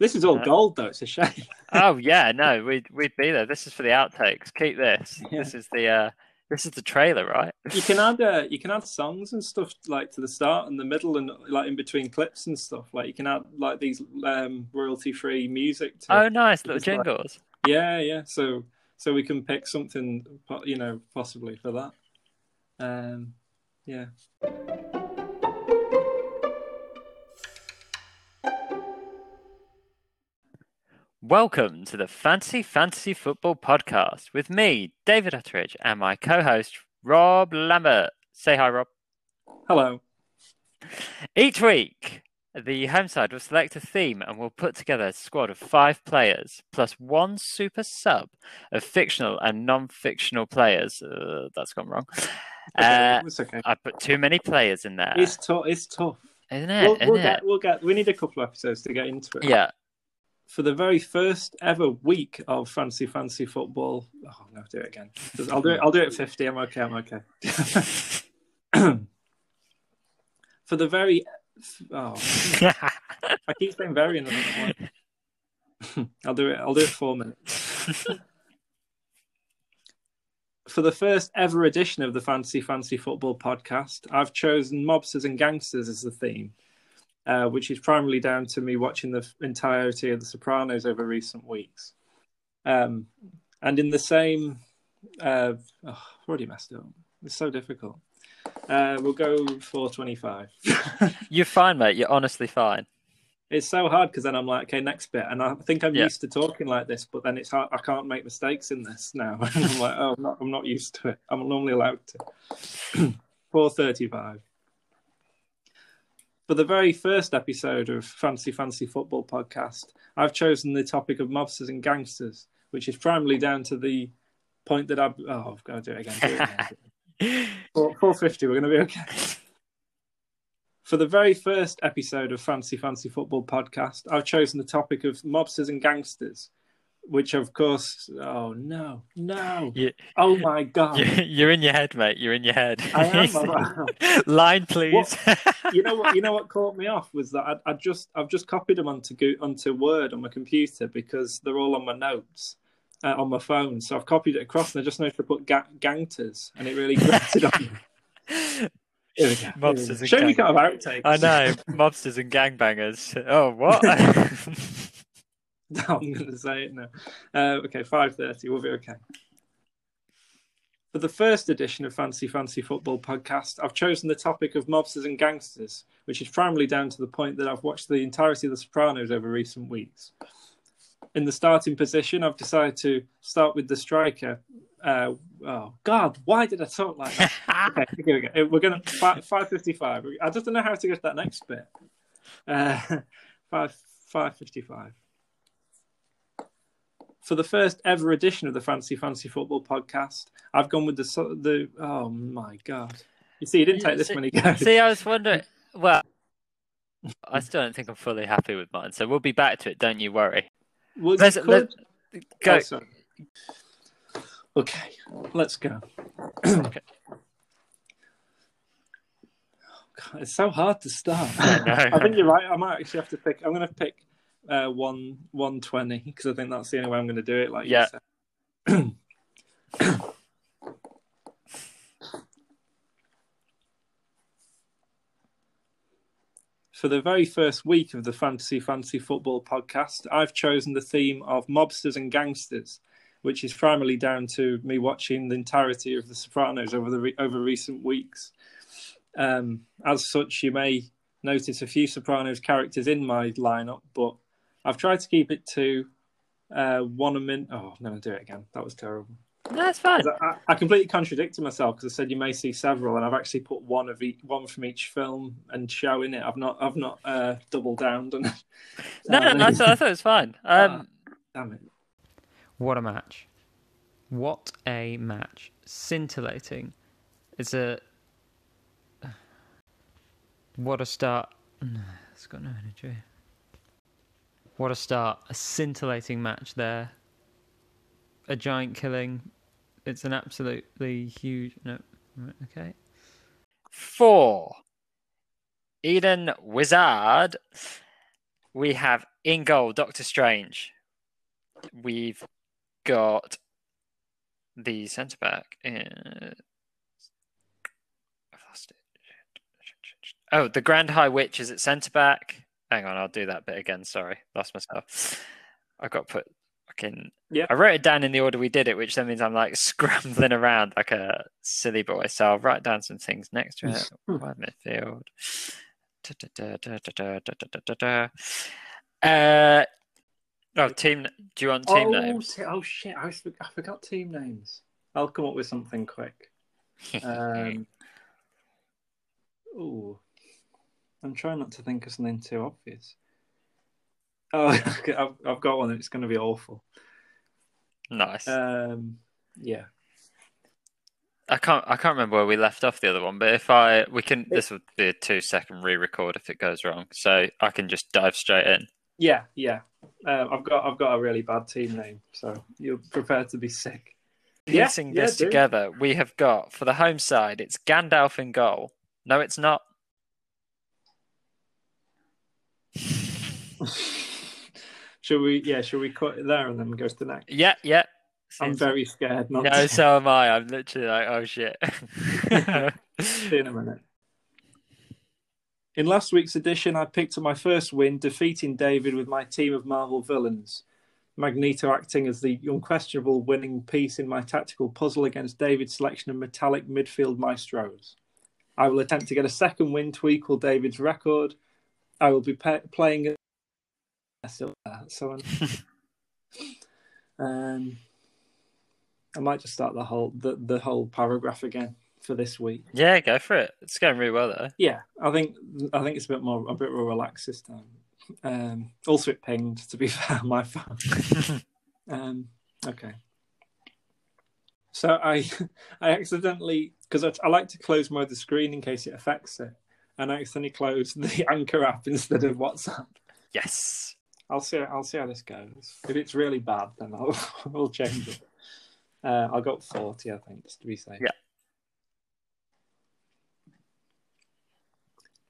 This is all Uh, gold, though. It's a shame. Oh yeah, no, we'd we'd be there. This is for the outtakes. Keep this. Yeah. This is the uh this is the trailer, right? You can add uh, you can add songs and stuff like to the start and the middle and like in between clips and stuff. Like you can add like these um, royalty free music. To Oh, nice little like- jingles. Yeah, yeah. So so we can pick something, you know, possibly for that. Um, yeah. Welcome to the Fancy Fantasy Football Podcast with me, David Utteridge, and my co-host Rob Lambert. Say hi, Rob. Hello. Each week, the home side will select a theme and we'll put together a squad of five players plus one super sub of fictional and non-fictional players. Uh, that's gone wrong. Uh, it's okay. I put too many players in there, It's tough. It's tough. isn't it? We'll, Isn't we'll it? get. We'll get. We need a couple of episodes to get into it. Yeah. For the very first ever week of Fantasy Fantasy Football. Oh no, do it again. I'll do it. I'll do it fifty. I'm okay. I'm okay. For the very. Oh, I keep saying very in the one. I'll do it. I'll do it four minutes. For the first ever edition of the Fantasy Fantasy Football podcast, I've chosen mobsters and gangsters as the theme, uh, which is primarily down to me watching the entirety of The Sopranos over recent weeks. Um, and in the same, uh, oh, I've already messed up. It's so difficult. Uh, we'll go 425. You're fine, mate. You're honestly fine. it's so hard because then I'm like, okay, next bit, and I think I'm Yeah. used to talking like this, but then it's hard. I can't make mistakes in this now. I'm like, oh, I'm not, I'm not used to it. I'm normally allowed to. Four thirty-five. For the very first episode of Fantasy Fantasy Football podcast, I've chosen the topic of mobsters and gangsters, which is primarily down to the point that I've. Oh, I've got to do it again. Do it again. 450, we're going to be okay. For the very first episode of Fantasy Fantasy Football podcast, I've chosen the topic of mobsters and gangsters, which, of course, oh no, no, You, oh my god! you, you're in your head, mate. You're in your head. I am, Line, please. you know what? You know what caught me off was that I, I just I've just copied them onto Go- onto Word on my computer because they're all on my notes uh, on my phone. So I've copied it across, and I just noticed to put ga- gangsters, and it really grated on me. Here we go. Here we Mobsters go. and Shame we gang- can't have outtakes. I know. Mobsters and gangbangers. Oh, what? No, I'm going to say it now. Uh, okay, five thirty. We'll be okay. For the first edition of Fantasy Fantasy Football podcast, I've chosen the topic of mobsters and gangsters, which is primarily down to the point that I've watched the entirety of The Sopranos over recent weeks. In the starting position, I've decided to start with the striker. Uh, oh God, why did I talk like that? okay, here we go. We're going to five fifty-five. I just don't know how to get to that next bit. Uh, five five fifty-five. For the first ever edition of the Fantasy Fantasy Football podcast, I've gone with the the. Oh my God! You see, you didn't take this See- many goes. See, I was wondering. Well, I still don't think I'm fully happy with mine, so we'll be back to it. Don't you worry. Well, Let's, could- let go. Oh. Okay, let's go. Okay. God, it's so hard to start. I think you're right. I might actually have to pick. I'm going to pick uh, one one twenty because I think that's the only way I'm going to do it. Like Yeah. For the very first week of the Fantasy Fantasy Football podcast, I've chosen the theme of mobsters and gangsters, which is primarily down to me watching the entirety of The Sopranos over the re- over recent weeks. Um, as such, you may notice a few Sopranos characters in my lineup, but I've tried to keep it to uh, one a minute. Oh, I'm going to do it again. That was terrible. No, it's fine. 'Cause I, I completely contradicted myself because I said you may see several, and I've actually put one of each, one from each film and show in it. I've not, I've not uh, double downed on it. No, no, no, I thought, I thought it was fine. Um, Damn it! What a match. What a match. Scintillating. It's a. What a start. It's got no energy. What a start. A scintillating match there. A giant killing. It's an absolutely huge. No. Okay. Four. Eden Wizard, we have in goal, Doctor Strange. We've got the centre back. It. Oh, the Grand High Witch is at centre back. Hang on, I'll do that bit again. Sorry, lost myself. I got put fucking. Yeah. I wrote it down in the order we did it, which then means I'm like scrambling around like a silly boy. So I'll write down some things next to it. Hmm. Wide midfield. Da, da, da, uh, oh, team. Do you want team oh, names? T- oh shit! I, was, I forgot team names. I'll come up with something quick. Um, ooh, I'm trying not to think of something too obvious. Oh, I've, I've got one. It's going to be awful. nice. Um, yeah. I can't. I can't remember where we left off the other one. But if I, we can. This would be a two-second re-record if it goes wrong. So I can just dive straight in. Yeah, yeah. Um, I've got I've got a really bad team name, so you're prepared to be sick. Yeah, Piecing yeah, this do. together, we have got for the home side. It's Gandalf in goal. No, it's not. should we? Yeah, should we cut it there and then go to the next? Yeah, yeah. I'm very scared. Not No, to so am I. I'm literally like, oh shit. See you in a minute. In last week's edition, I picked up my first win, defeating David with my team of Marvel villains. Magneto acting as the unquestionable winning piece in my tactical puzzle against David's selection of metallic midfield maestros. I will attempt to get a second win to equal David's record. I will be pe- playing. So, um, I might just start the whole the, the whole paragraph again for this week. yeah, go for it. It's going really well though. Yeah, I think I think it's a bit more a bit more relaxed this time. Um, also, it pinged. To be fair, my phone. um, okay. So I I accidentally because I, I like to close my the screen in case it affects it, and I accidentally closed the Anchor app instead of WhatsApp. Yes. I'll see. I'll see how this goes. If it's really bad, then I'll I'll change it. Uh, I got forty, I think, just to be safe. Yeah.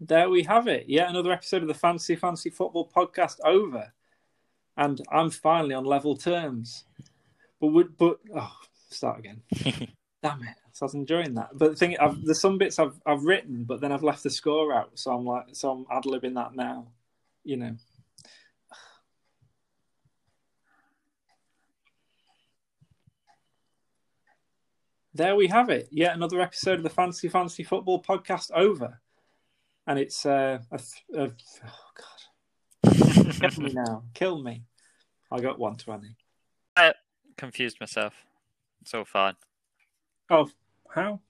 There we have it. Yet another episode of the Fantasy Fantasy Football podcast over, and I'm finally on level terms. But would but oh, start again. Damn it! So I was enjoying that. But the thing, I've, there's some bits I've I've written, but then I've left the score out, so I'm like, so I'm ad libbing that now. You know. There we have it. Yet another episode of the Fantasy Fantasy Football podcast over, and it's uh, a, th- a oh god, kill me now, kill me. I got one twenty. Confused myself. It's all fine. Oh, how?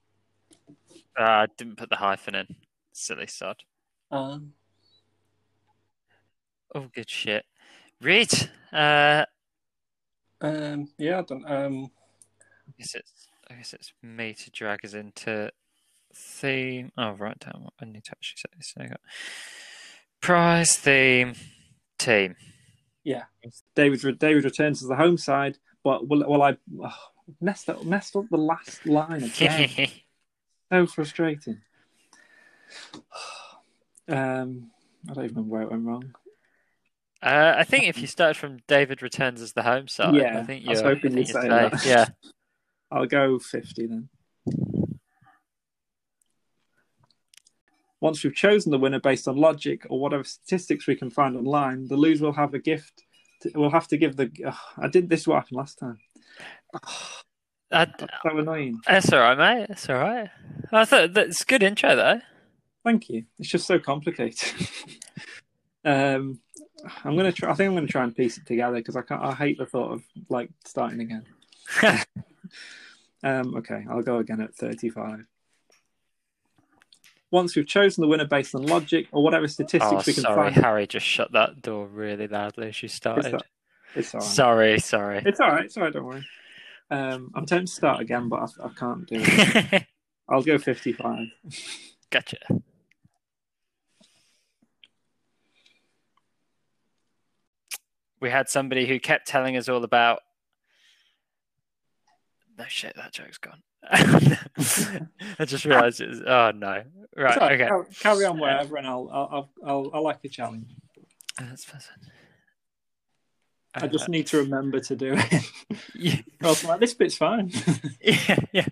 Uh, I didn't put the hyphen in. Silly sod. Um, Oh, good shit. Reed, uh, um, yeah, I don't. Um, I guess it's I guess it's me to drag us into theme. Oh, right down what I need to actually say this. So I got prize theme team. yeah, David. David returns as the home side, but will, will I oh, messed up messed up the last line again? so frustrating. Um, I don't even remember where it went wrong. Uh, I think if you start from David returns as the home side, Yeah, I think was you're, hoping I think you'd you're say that. Yeah. I'll go 50 then. Once we've chosen the winner based on logic or whatever statistics we can find online, the loser will have a gift. To, we'll have to give the. ugh, I did this what happened last time. Uh, That's so annoying. that's all right, mate. That's all right. I thought that's a good intro though. Thank you. It's just so complicated. um, I'm gonna try. I think I'm gonna try and piece it together because I can't. I hate the thought of like starting again. Um, okay, I'll go again at 35. Once we've chosen the winner based on logic or whatever statistics Oh, we can sorry, find, Harry just shut that door really loudly as you started. that- it's all right. Sorry, sorry. It's all right. It's all right. Don't worry. Um, I'm tempted to start again, but I, I can't do it. I'll go 55. gotcha. We had somebody who kept telling us all about. No shit, that joke's gone. I just realised it was. Oh no! Right, It's all right. okay. Carry- Carry on wherever, and I'll I'll I'll, I'll, I'll like a challenge. That's fine. I just need to remember to do it. yeah, I was like, this bit's fine. yeah, yeah.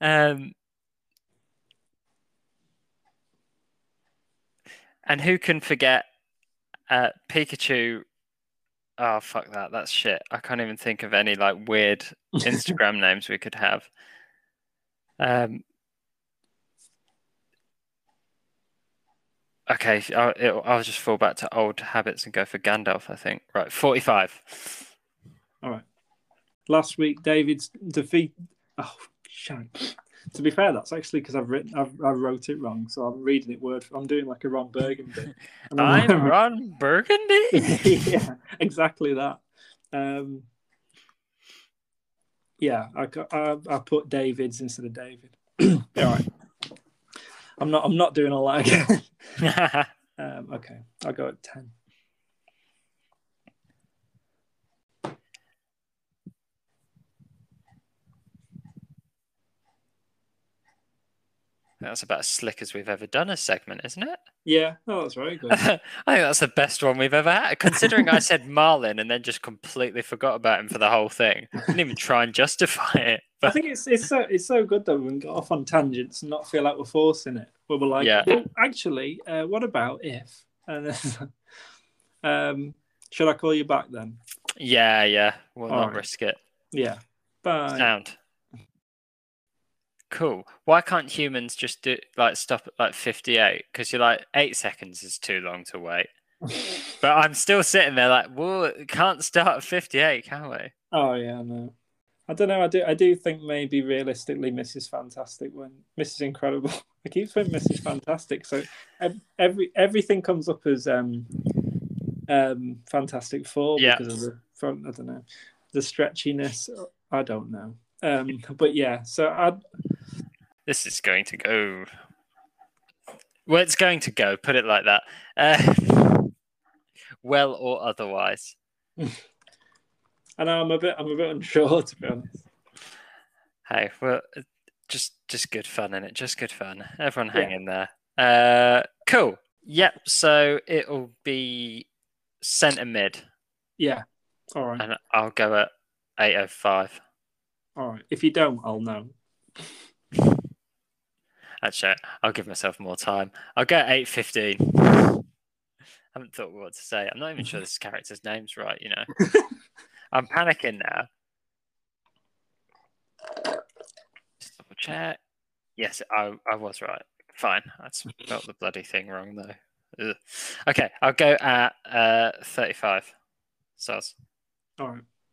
Um, and who can forget uh, Pikachu? Oh fuck that! That's shit. I can't even think of any like weird Instagram names we could have. Um. Okay, I'll, it'll- I'll just fall back to old habits and go for Gandalf. I think right, forty-five. All right. Last week, David's defeat. Oh, shite. To be fair, that's actually because I've written, I've, I wrote it wrong, so I'm reading it word. For, I'm doing like a Ron Burgundy. And I'm Ron Burgundy. yeah, exactly that. Um, yeah, I, I I put David's instead of David. All right. I'm not. I'm not doing all that again. um, okay, I'll go at ten. That's about as slick as we've ever done a segment, isn't it? Yeah, oh, that's very good. I think that's the best one we've ever had. Considering I said Marlin and then just completely forgot about him for the whole thing. I didn't even try and justify it. But... I think it's it's so it's so good though we can get off on tangents and not feel like we're forcing it. But we're like, Yeah. well, actually, uh, what about if? And um, should I call you back then? yeah, yeah, we'll All not right. risk it. Yeah. Bye. Sound. Cool. Why can't humans just do like stop at like 58? Because you're like, eight seconds is too long to wait. But I'm still sitting there like, well, can't start at 58, can we? Oh yeah, no. I don't know. I do. I do think maybe realistically, Mrs. Fantastic when Mrs. Incredible. I keep saying Mrs. Fantastic. So every everything comes up as um um Fantastic Four Yeah. because of the front. I don't know the stretchiness. I don't know. Um, but yeah. So I This is going to go. Well, it's going to go. Put it like that. Uh, well or otherwise. I know I'm a bit I'm a bit unsure to be honest. Hey, well, just just good fun in it. Just good fun. Everyone, Yeah. hang in there. Uh, cool. Yep. So it'll be centre mid, Yeah. All right. and I'll go at eight oh five. All right. If you don't, I'll know. Actually, I'll give myself more time. I'll go at eight fifteen. I haven't thought what to say. I'm not even sure this character's name's right. You know, I'm panicking now. Just double check. Yes, I I was right. Fine. I spelled the bloody thing wrong though. Ugh. Okay, I'll go at uh 35. Soz. All right.